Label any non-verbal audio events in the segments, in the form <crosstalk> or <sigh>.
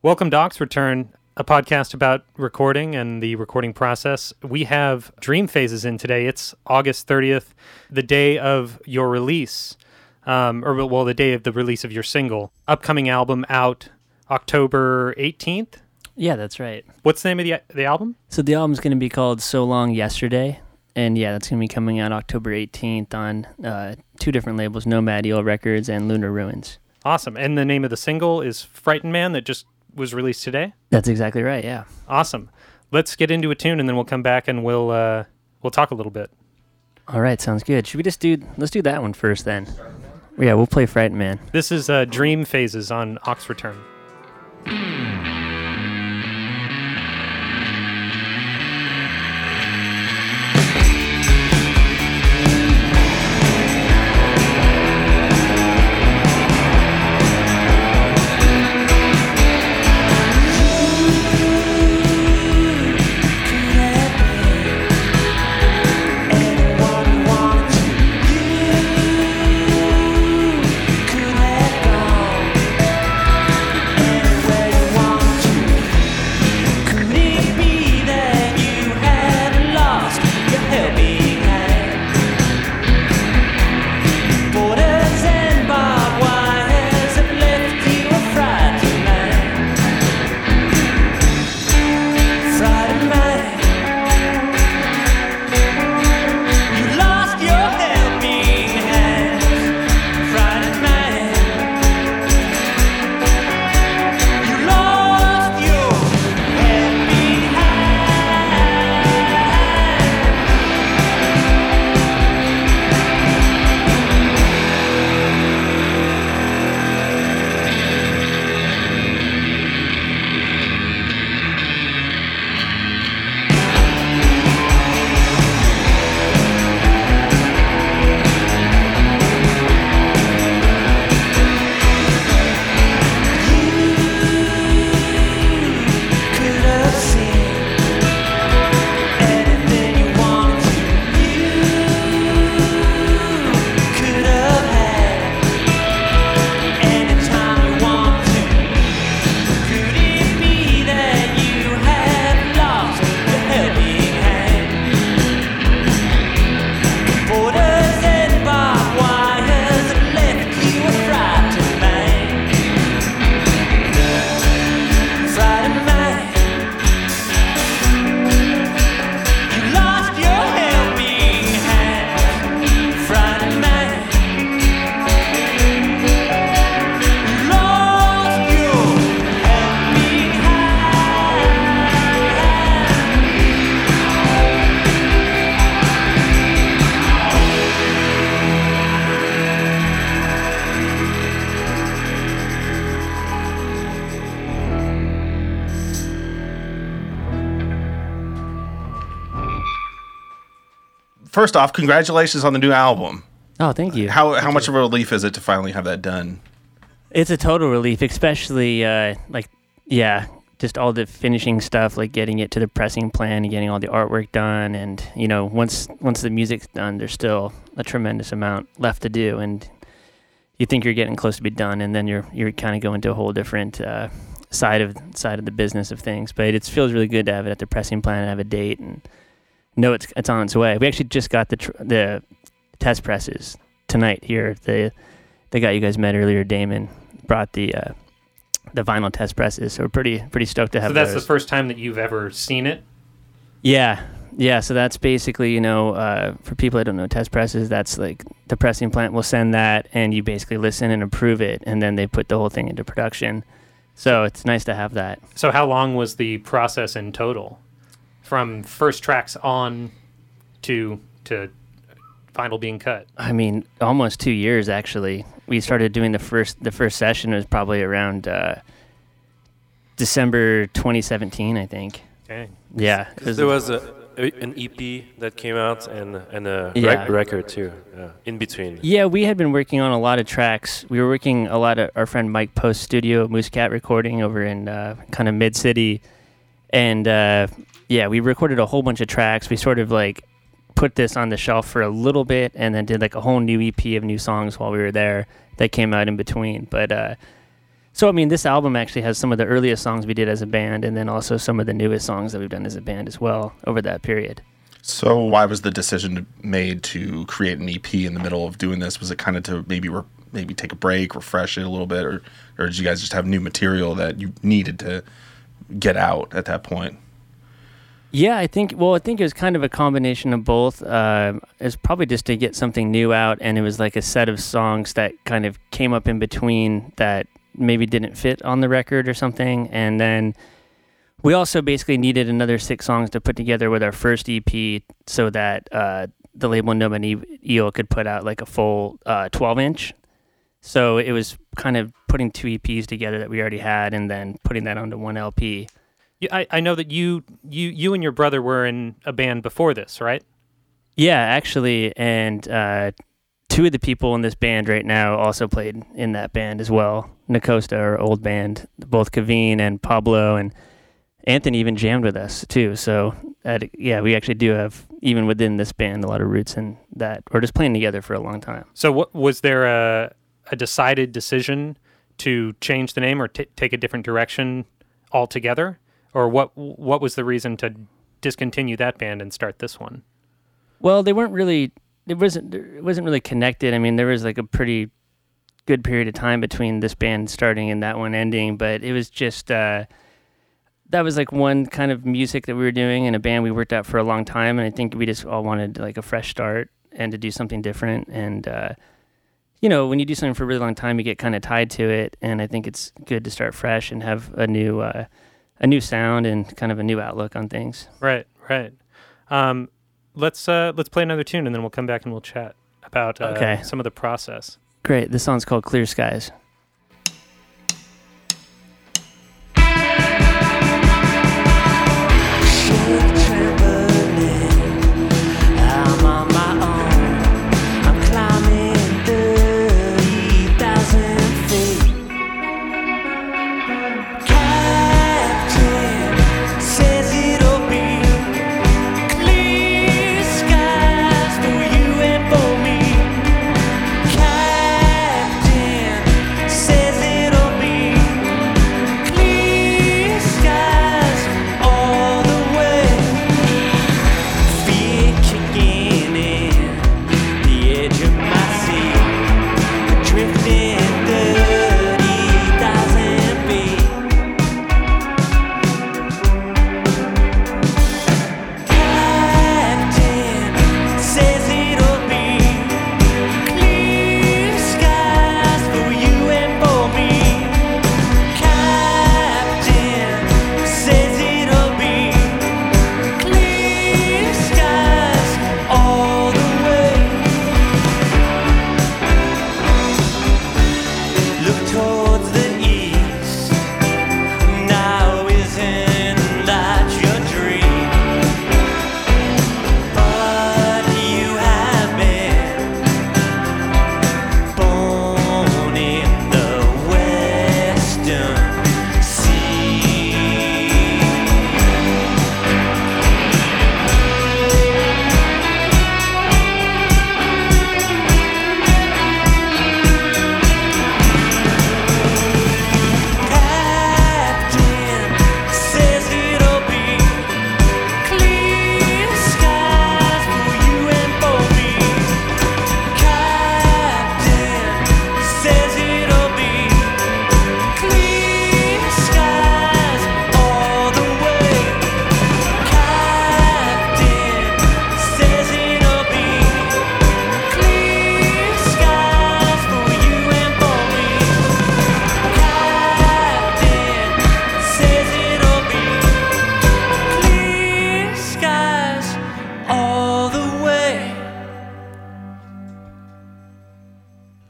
Welcome, Docs Return, a podcast about recording and the recording process. We have Dream Phases in today. It's August 30th, the day of your release, um, or well, the day of the release of your single. Upcoming album out October 18th. Yeah, that's right. What's the name of the, the album? So the album's going to be called So Long Yesterday. And yeah, that's going to be coming out October 18th on uh, two different labels Nomad Eel Records and Lunar Ruins. Awesome. And the name of the single is Frightened Man that just was released today? That's exactly right, yeah. Awesome. Let's get into a tune and then we'll come back and we'll uh, we'll talk a little bit. All right, sounds good. Should we just do let's do that one first then? Yeah, we'll play Frightened Man. This is uh, Dream Phases on Aux Return. First off, congratulations on the new album. Oh, thank you. How how Thank much you. of a relief is it to finally have that done? It's a total relief, especially uh, like yeah, just all the finishing stuff, like getting it to the pressing plan and getting all the artwork done, and you know once once the music's done, there's still a tremendous amount left to do, and you think you're getting close to be done, and then you're you're kind of going to a whole different uh, side of side of the business of things. But it feels really good to have it at the pressing plan and have a date and know it's it's on its way. We actually just got the tr- the test presses tonight here. The the guy you guys met earlier, Damon, brought the uh, the vinyl test presses. So we're pretty pretty stoked to have So that's those. the first time that you've ever seen it. Yeah, yeah. So that's basically, you know, uh, for people that don't know test presses, that's like the pressing plant will send that, and you basically listen and approve it, and then they put the whole thing into production. So it's nice to have that. So how long was the process in total, from first tracks on to to final being cut? I mean, almost two years actually. We started doing the first the first session was probably around uh, December 2017, I think. Dang. Yeah, it There was a, a, an EP that came out and and a Yeah. rec- record too. Yeah. In between. Yeah, we had been working on a lot of tracks. We were working a lot at our friend Mike Post studio, Moose Cat Recording, over in uh, kind of mid city, and uh, yeah, we recorded a whole bunch of tracks. We sort of like put this on the shelf for a little bit, and then did like a whole new EP of new songs while we were there that came out in between. But uh, So I mean, this album actually has some of the earliest songs we did as a band, and then also some of the newest songs that we've done as a band as well over that period. So why was the decision made to create an EP in the middle of doing this? Was it kind of to maybe re- maybe take a break, refresh it a little bit, or or did you guys just have new material that you needed to get out at that point? Yeah, I think. Well, I think it was kind of a combination of both. Uh, it was probably just to get something new out, and it was like a set of songs that kind of came up in between that maybe didn't fit on the record or something, and then we also basically needed another six songs to put together with our first EP, so that uh, the label Noma Eel could put out like a full uh, 12 inch. So it was kind of putting two EPs together that we already had, and then putting that onto one LP. Yeah, I, I know that you you you and your brother were in a band before this, right? Yeah, actually, and uh, two of the people in this band right now also played in that band as well. Nacosta, our old band, both Kaveen and Pablo, and Anthony even jammed with us too. So, yeah, we actually do have even within this band a lot of roots in that, or just playing together for a long time. So, what was there a a decided decision to change the name or t- take a different direction altogether? Or what what was the reason to discontinue that band and start this one? Well, they weren't really. It wasn't. It wasn't really connected. I mean, there was like a pretty good period of time between this band starting and that one ending, but it was just. Uh, that was like one kind of music that we were doing in a band we worked out for a long time, and I think we just all wanted like a fresh start and to do something different. And uh, you know, when you do something for a really long time, you get kind of tied to it, and I think it's good to start fresh and have a new. Uh, a new sound and kind of a new outlook on things. Right, right. Um, let's uh, let's play another tune and then we'll come back and we'll chat about uh, okay. some of the process. Great. This song's called Clear Skies.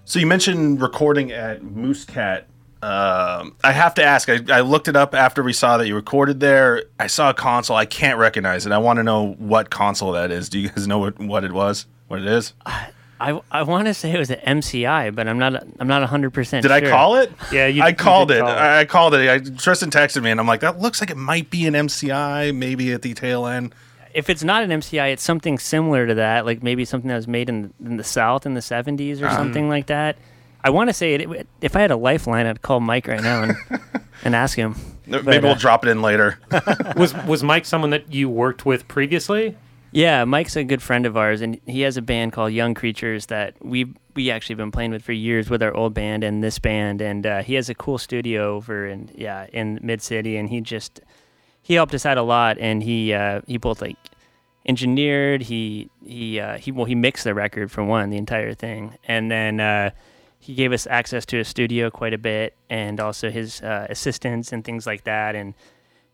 So you mentioned recording at Moosecat. Um, I have to ask. I, I, looked it up after we saw that you recorded there. I saw a console. I can't recognize it. I want to know what console that is. Do you guys know what, what it was? What it is? I I, I want to say it was an MCI, but I'm not I'm not 100 percent. Did sure. I call it? Yeah, you, I called it. Call it. I called it. I, Tristan texted me, and I'm like, that looks like it might be an MCI, maybe at the tail end if it's not an MCI, it's something similar to that, like maybe something that was made in in the South in the '70s or um, something like that. I want to say it. If I had a lifeline, I'd call Mike right now and, <laughs> and ask him. Maybe But, we'll uh, drop it in later. <laughs> was was Mike someone that you worked with previously? Yeah, Mike's a good friend of ours, and he has a band called Young Creatures that we we actually been playing with for years with our old band and this band. And uh, he has a cool studio over in yeah in Mid City, and he just he helped us out a lot. And he uh, he both like engineered, he he uh, he well he mixed the record for one, the entire thing, and then. Uh, he gave us access to his studio quite a bit, and also his uh, assistants and things like that. And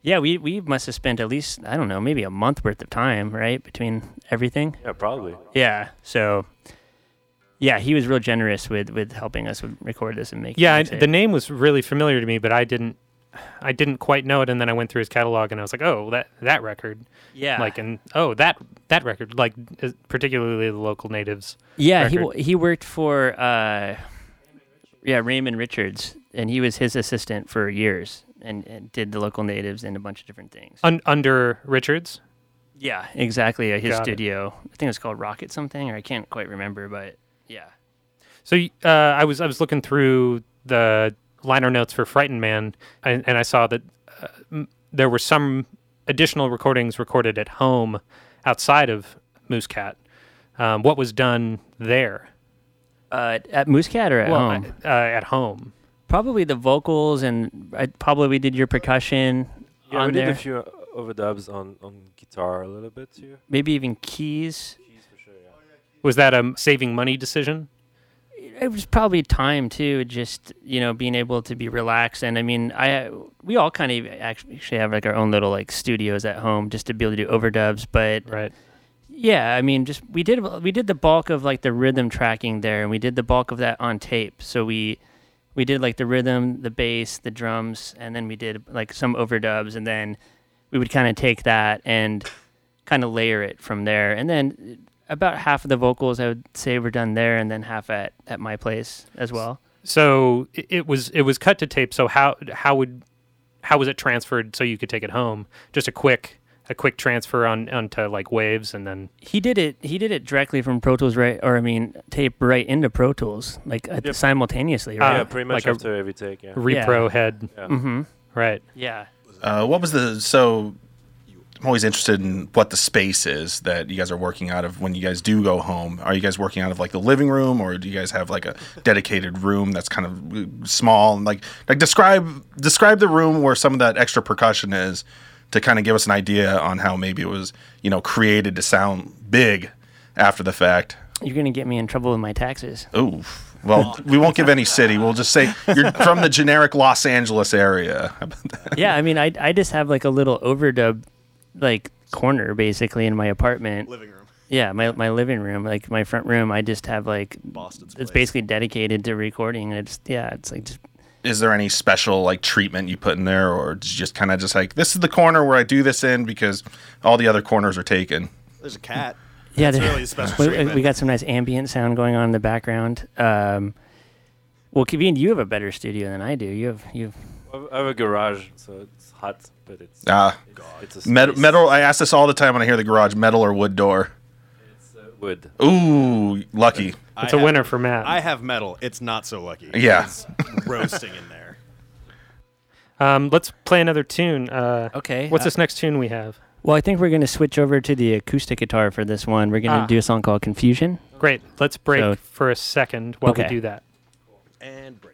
yeah, we we must have spent at least I don't know, maybe a month worth of time, right, between everything. Yeah, probably. Yeah. So yeah, he was real generous with with helping us record this and make. Yeah, I, mix the name was really familiar to me, but I didn't I didn't quite know it. And then I went through his catalog and I was like, oh, that that record, yeah, like, and oh, that that record, like, particularly the local natives. yeah, he record. w- he worked for uh, yeah Raymond Richards, and he was his assistant for years, and, and did the local natives and a bunch of different things. Un- under Richards. yeah, exactly. Uh, his Got it. studio, I think it was called Rocket something, or I can't quite remember, but yeah. So uh, I was I was looking through the liner notes for Frightened Man, and, and I saw that uh, m- there were some additional recordings recorded at home outside of Moose Cat. Um, what was done there? Uh, at Moose Cat or at well, home? uh, at home. Probably the vocals, and I probably we did your percussion Yeah, on we did a few uh, overdubs on, on guitar a little bit too. Maybe even keys. Keys for sure, yeah. Was that a saving money decision? It was probably time too, just you know, being able to be relaxed. And I mean, I we all kind of actually have like our own little like studios at home just to be able to do overdubs. But Right. yeah, I mean, just we did we did the bulk of like the rhythm tracking there, and we did the bulk of that on tape. So we we did like the rhythm, the bass, the drums, and then we did like some overdubs, and then we would kind of take that and kind of layer it from there, and then about half of the vocals I would say were done there, and then half at at my place as well. So it, it was it was cut to tape. So how how would how was it transferred so you could take it home? Just a quick a quick transfer on onto like waves and then He did it. He did it directly from Pro Tools, right? Or I mean, tape right into Pro Tools, like uh, Yep. simultaneously, Ah, right? yeah, pretty much like a- after every take, yeah. repro head. yeah. mm-hmm. Right. Yeah. Uh, what was the so? I'm always interested in what the space is that you guys are working out of when you guys do go home. Are you guys working out of like the living room, or do you guys have like a dedicated room that's kind of uh, small? And like, like describe describe the room where some of that extra percussion is to kind of give us an idea on how maybe it was you know created to sound big after the fact. You're gonna get me in trouble with my taxes. Ooh. Well, we won't give any city. We'll just say <laughs> you're from the generic Los Angeles area. yeah, I mean, I I just have like a little overdub, like corner basically in my apartment. living room. Yeah, my my living room, like my front room. I just have like Boston's it's place. basically dedicated to recording. And it's yeah, it's like just is there any special like treatment you put in there or it's just kind of just like this is the corner where i do this in because all the other corners are taken There's a cat. <laughs> yeah. It's there- really a special we, treatment. we got some nice ambient sound going on in the background. Um, well, Kevin, you have a better studio than I do. You have you. Have I have- a garage, so it's hot, but it's ah it's, it's a metal, metal i ask this all the time when i hear the garage metal or wood door It's uh, wood. ooh lucky It's I a have- winner for Matt. I have metal. It's not so lucky. Yeah. It's roasting in there. <laughs> um, let's play another tune. Uh, Okay. what's uh, this next tune we have? Well, I think we're going to switch over to the acoustic guitar for this one. We're going to Ah. do a song called Confusion. Great. Let's break So- for a second while we do that. And break.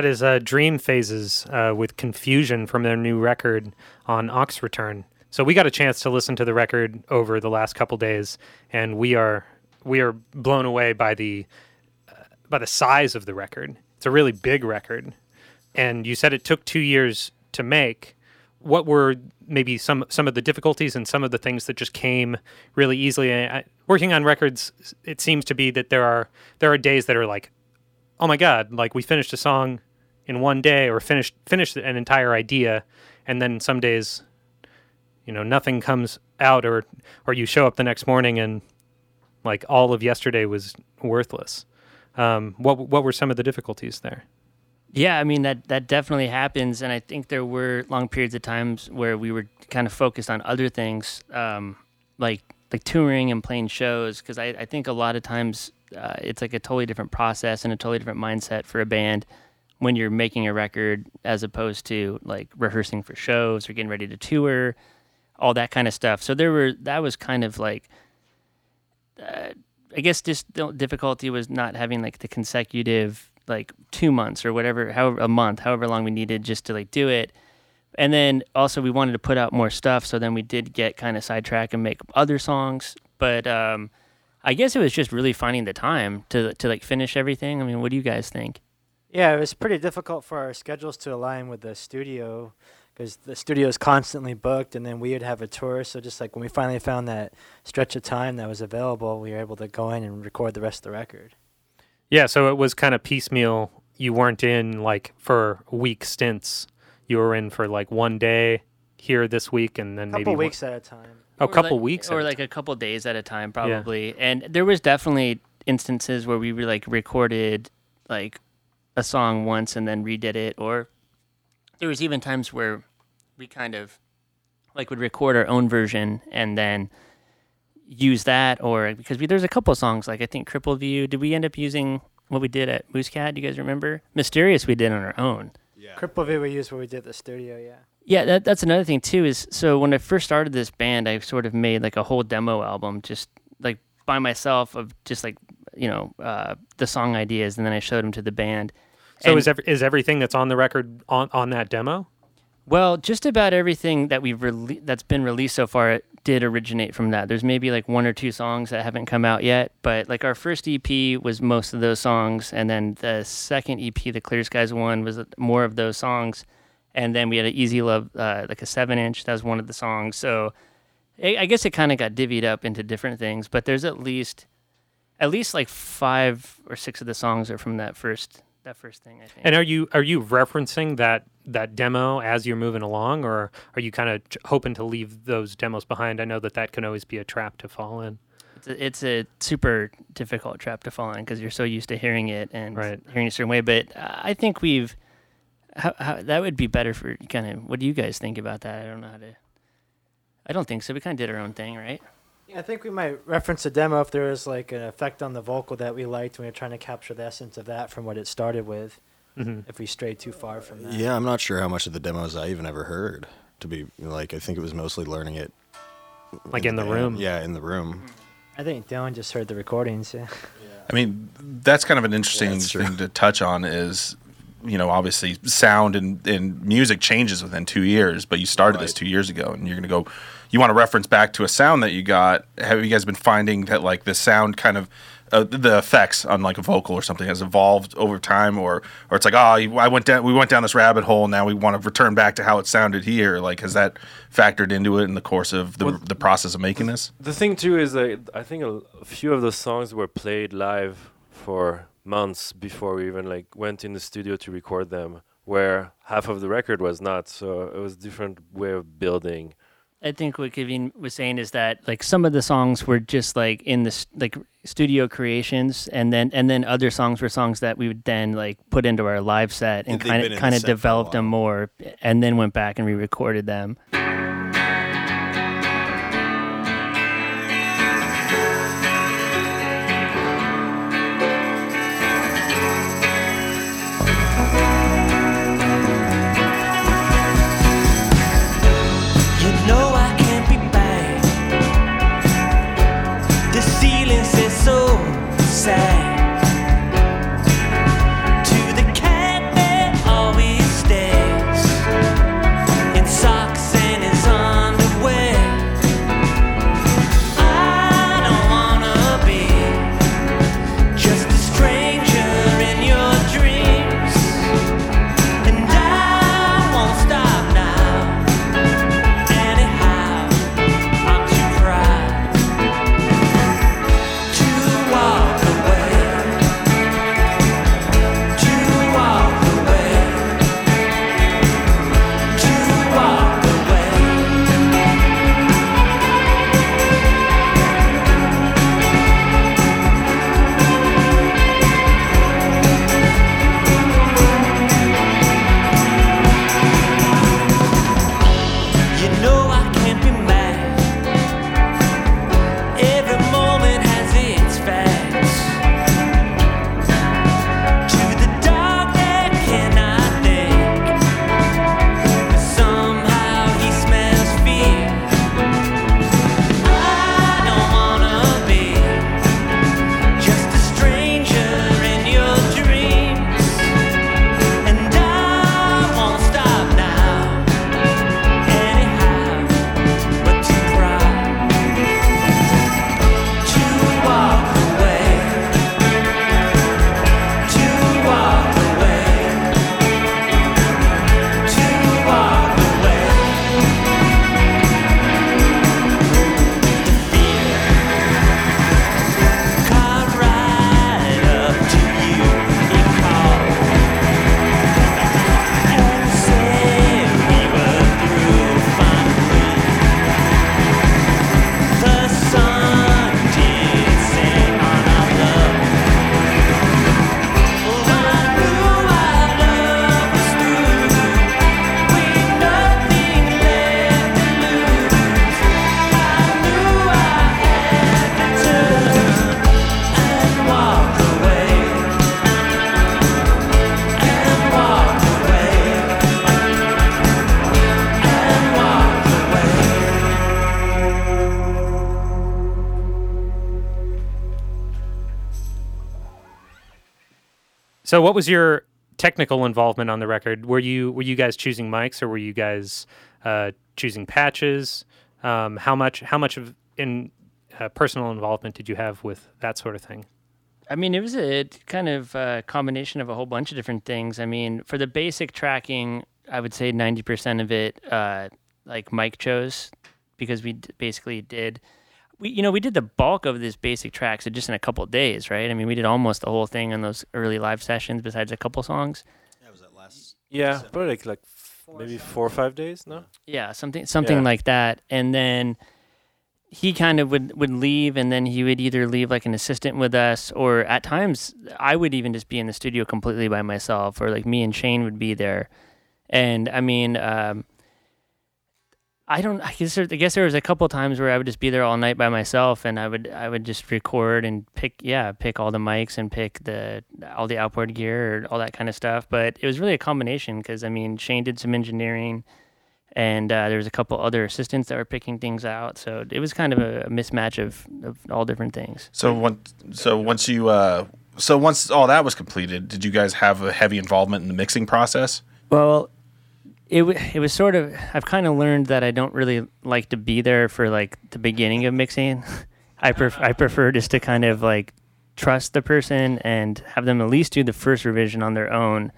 That is uh, Dream Phases uh, with Confusion from their new record on Aux Return. So we got a chance to listen to the record over the last couple days, and we are we are blown away by the uh, by the size of the record. It's a really big record, and you said it took two years to make. What were maybe some some of the difficulties and some of the things that just came really easily? I, working on records, it seems to be that there are there are days that are like, oh my god, like we finished a song in one day or finish finished an entire idea, and then some days, you know, nothing comes out, or or you show up the next morning and like all of yesterday was worthless. Um, what what were some of the difficulties there? Yeah, I mean that that definitely happens, and I think there were long periods of times where we were kind of focused on other things, um, like like touring and playing shows. Because I, I think a lot of times uh, it's like a totally different process and a totally different mindset for a band when you're making a record as opposed to like rehearsing for shows or getting ready to tour, all that kind of stuff. So there were that was kind of like. Uh, I guess just the difficulty was not having like the consecutive like two months or whatever, however a month, however long we needed just to like do it. And then also we wanted to put out more stuff, so then we did get kind of sidetracked and make other songs. But um, I guess it was just really finding the time to to like finish everything. I mean, what do you guys think? Yeah, it was pretty difficult for our schedules to align with the studio because the studio is constantly booked, and then we would have a tour. So just like when we finally found that stretch of time that was available, we were able to go in and record the rest of the record. Yeah, so it was kind of piecemeal. You weren't in like for week stints. You were in for like one day here this week, and then A maybe couple one- weeks at a time. Oh, a couple like- weeks, or at a like a couple days at a time, probably. And there was definitely instances where we were like recorded like a song once and then redid it, or there was even times where we kind of like would record our own version and then use that, or because we, there's a couple songs like I think Crippled View. Did we end up using what we did at Moose Cat? Do you guys remember? Mysterious we did on our own. Yeah. Cripple V we used what we did at the studio, yeah. Yeah, that, that's another thing too. Is so when I first started this band, I sort of made like a whole demo album, just like by myself of just like you know uh, the song ideas, and then I showed them to the band. So And- is ev- is everything that's on the record on, on that demo? Well, just about everything that we've rele- that's been released so far did originate from that. There's maybe like one or two songs that haven't come out yet, but like our first EP was most of those songs, and then the second EP, the Clear Skies one, was more of those songs, and then we had an Easy Love, uh, like a seven inch. That was one of the songs. So I, I guess it kind of got divvied up into different things, but there's at least at least like five or six of the songs are from that first that first thing. I think. And are you are you referencing that that demo as you're moving along, or are you kind of ch- hoping to leave those demos behind? I know that that can always be a trap to fall in. It's a, it's a super difficult trap to fall in because you're so used to hearing it and Right. hearing it a certain way. But I think we've how, how, that would be better for kind of. What do you guys think about that? I don't know how to. I don't think so. We kind of did our own thing, right? Yeah, I think we might reference a demo if there was like an effect on the vocal that we liked and we were trying to capture the essence of that from what it started with. hmm If we stray too far from that. Yeah, I'm not sure how much of the demos I even ever heard. To be like, I think it was mostly learning it. Like in the band. room. Yeah, in the room. I think Dylan just heard the recordings, yeah. I mean, that's kind of an interesting that's true. thing to touch on is, you know, obviously sound and, and music changes within two years, but you started this two years ago and you're going to go, you want to reference back to a sound that you got. Have you guys been finding that like the sound kind of, uh, the effects on like a vocal or something has evolved over time or, or it's like, oh, I went down, we went down this rabbit hole. Now we want to return back to how it sounded here. Like, has that factored into it in the course of the, Well, the process of making this? The thing too is that I think a, a few of the songs were played live for months before we even like went in the studio to record them, where half of the record was not. So it was a different way of building. I think what Kevin was saying is that like some of the songs were just like in the like studio creations, and then and then other songs were songs that we would then like put into our live set and kind of kind of set for a developed them more, and then went back and re-recorded them. So, what was your technical involvement on the record? Were you were you guys choosing mics, or were you guys uh, choosing patches? Um, how much how much of in uh, personal involvement did you have with that sort of thing? I mean, it was a kind of uh combination of a whole bunch of different things. I mean, for the basic tracking, I would say 90% of it, uh, like Mike chose, because we d- basically did, we you know, we did the bulk of this basic tracks just in a couple of days, right? I mean, we did almost the whole thing in those early live sessions, besides a couple songs. Yeah, was that last? Yeah, probably like like f- maybe four or five days. No. Yeah, something something Yeah. like that. And then he kind of would would leave and then he would either leave like an assistant with us or at times I would even just be in the studio completely by myself or like me and Shane would be there. And I mean um I don't I guess there, I guess there was a couple times where I would just be there all night by myself and I would I would just record and pick yeah, pick all the mics and pick the all the outboard gear or all that kind of stuff, but it was really a combination cuz I mean Shane did some engineering and uh, there was a couple other assistants that were picking things out. So it was kind of a, a mismatch of, of all different things. So once, so once you, uh, so once all that was completed, did you guys have a heavy involvement in the mixing process? Well, it w- it was sort of I've kind of learned that I don't really like to be there for like the beginning of mixing. <laughs> I pref- I prefer just to kind of like trust the person and have them at least do the first revision on their own.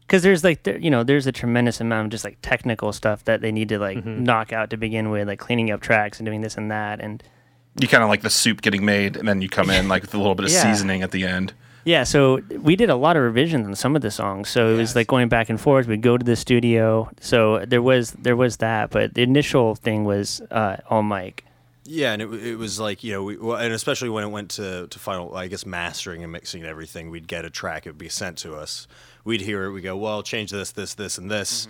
Because there's like there, you know there's a tremendous amount of just like technical stuff that they need to like Mhm. knock out to begin with, like cleaning up tracks and doing this and that and You kind of like the soup getting made, and then you come in like with a little bit of Yeah. seasoning at the end. Yeah, so we did a lot of revisions on some of the songs. So it was like going back and forth. We'd go to the studio. So there was there was that, but the initial thing was uh, all Mike. Yeah, and it, it was like you know, we, well, and especially when it went to, to final, I guess mastering and mixing and everything, we'd get a track, it would be sent to us. We'd hear it, we go, well, change this, this, this, and this.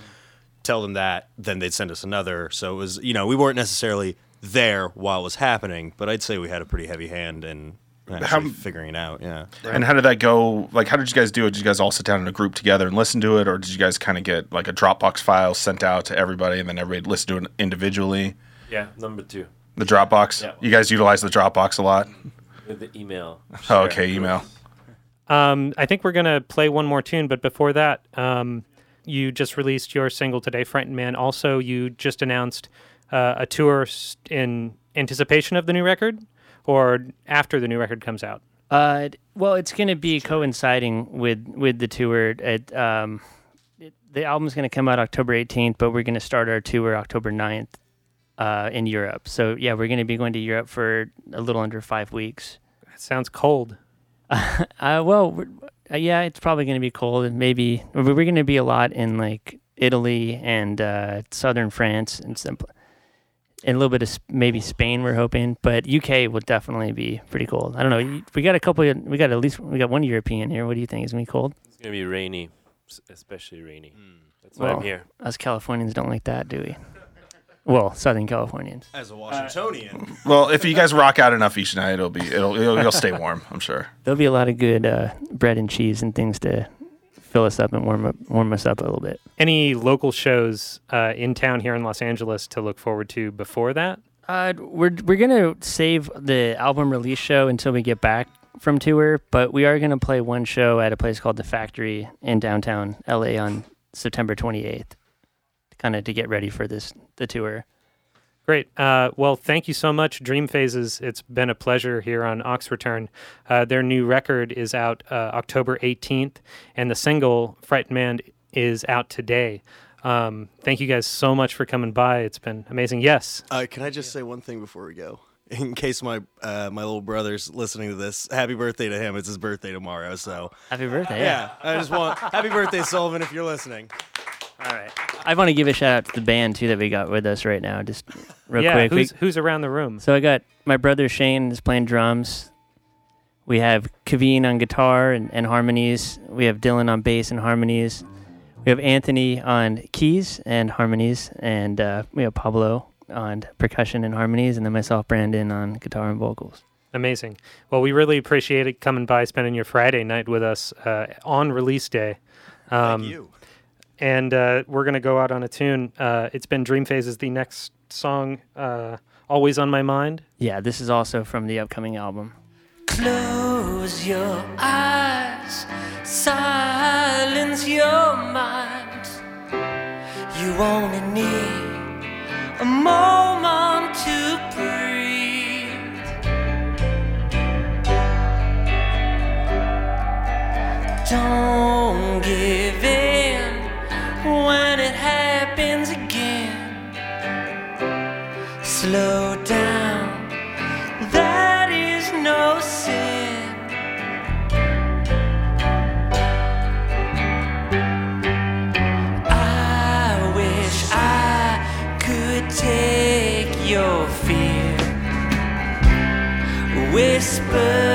Tell them that, then they'd send us another. So it was, you know, we weren't necessarily there while it was happening, but I'd say we had a pretty heavy hand in How- figuring it out. Yeah. And how did that go? Like, how did you guys do it? Did you guys all sit down in a group together and listen to it, or did you guys kind of get like a Dropbox file sent out to everybody, and then everybody listen to it individually? Yeah, number two The Dropbox. Yeah. You guys utilize the Dropbox a lot. with the email. Oh, okay, email. Um, I think we're gonna play one more tune, but before that, um, you just released your single today, "Frightened Man." Also, you just announced uh, a tour in anticipation of the new record, or after the new record comes out. Uh, well, it's going to be coinciding with with the tour. It, um, it, the album's going to come out October 18th, but we're going to start our tour October 9th uh, in Europe. So yeah, we're going to be going to Europe for a little under five weeks. That sounds cold. <laughs> Uh, well, uh, yeah, it's probably going to be cold, and maybe we're, we're going to be a lot in like Italy and uh, southern France and some, and a little bit of maybe Spain. We're hoping, but UK will definitely be pretty cold. I don't know. We got a couple. Of, we got at least we got one European here. What do you think? Is it gonna be cold? It's gonna be rainy, especially rainy. That's why Well, I'm here. Us Californians don't like that, do we? Well, Southern Californians. As a Washingtonian. <laughs> Well, if you guys rock out enough each night, it'll be it'll it'll, it'll stay warm. I'm sure. There'll be a lot of good uh, bread and cheese and things to fill us up and warm up, warm us up a little bit. Any local shows uh, in town here in Los Angeles to look forward to before that? Uh, we're we're gonna save the album release show until we get back from tour, but we are gonna play one show at a place called the Factory in downtown LA on September 28th, kind of to get ready for this the tour. Great. Uh, well, thank you so much, Dream Phases. It's been a pleasure here on Aux Return. Uh, their new record is out uh, October 18th, and the single "Frightened Man" is out today. Um, thank you guys so much for coming by. It's been amazing. Yes. Uh, can I just say one thing before we go? <laughs> In case my uh, my little brother's listening to this, happy birthday to him. It's his birthday tomorrow, so Happy birthday! yeah. I just want happy birthday, Sullivan, if you're listening. All right. I want to give a shout out to the band too that we got with us right now, just real yeah. quick. We- Who's, who's around the room? So I got my brother Shane is playing drums. We have Kaveen on guitar and, and harmonies. We have Dylan on bass and harmonies. We have Anthony on keys and harmonies, and uh, we have Pablo on percussion and harmonies, and then myself, Brandon, on guitar and vocals. Amazing. Well, we really appreciate it coming by, spending your Friday night with us uh, on release day. Um, Thank you. And uh, we're gonna go out on a tune. Uh, it's been Dream Phases. The next song, uh, always on my mind. Yeah, this is also from the upcoming album. Close your eyes, silence your mind. You only need a moment to breathe. Don't give whisper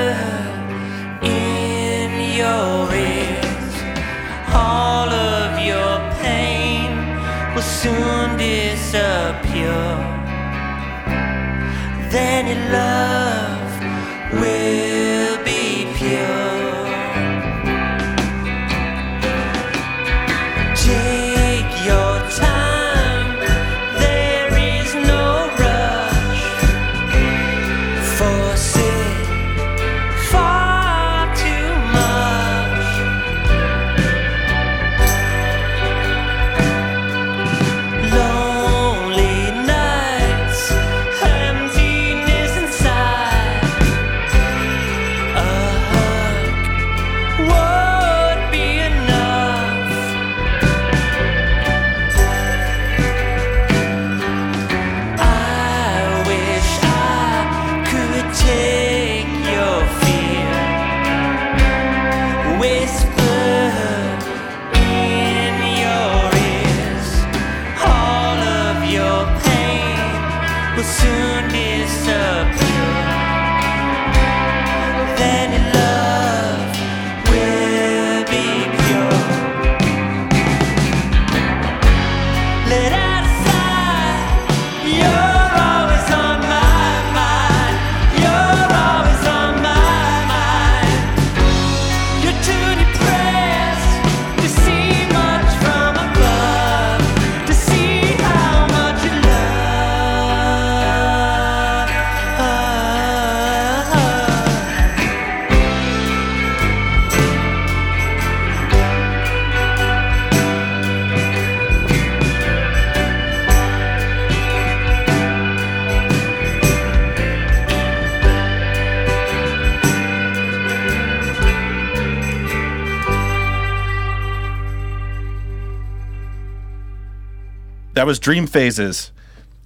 That was Dream Phases.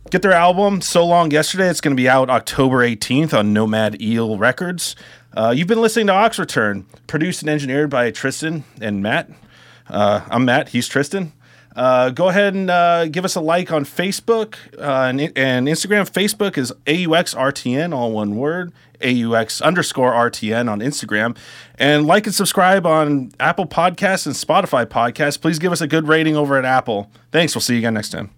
Get their album So Long Yesterday. It's going to be out October 18th on Nomad Eel Records. Uh, you've been listening to Aux Return, produced and engineered by Tristan and Matt. Uh, I'm Matt. He's Tristan. Uh, go ahead and uh, give us a like on Facebook uh, and, and Instagram. Facebook is AUXRTN, all one word. AUX underscore RTN on Instagram. And like and subscribe on Apple Podcasts and Spotify Podcasts. Please give us a good rating over at Apple. Thanks. We'll see you again next time.